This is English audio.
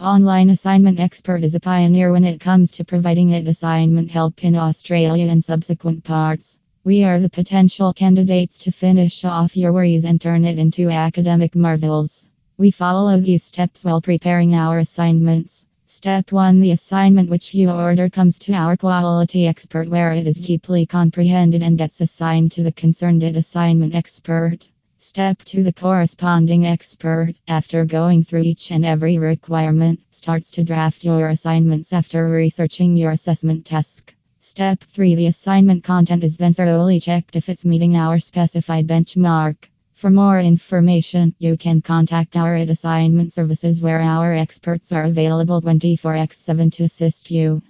Online Assignment Expert is a pioneer when IT comes to providing it assignment help in Australia and subsequent parts. We are the potential candidates to finish off your worries and turn it into academic marvels. We follow these steps while preparing our assignments. Step 1 The assignment which you order comes to our quality expert where it is deeply comprehended and gets assigned to the concerned assignment expert. Step to The corresponding expert, after going through each and every requirement, starts to draft your assignments after researching your assessment task. Step 3 The assignment content is then thoroughly checked if it's meeting our specified benchmark. For more information, you can contact our assignment services where our experts are available 24x7 to assist you.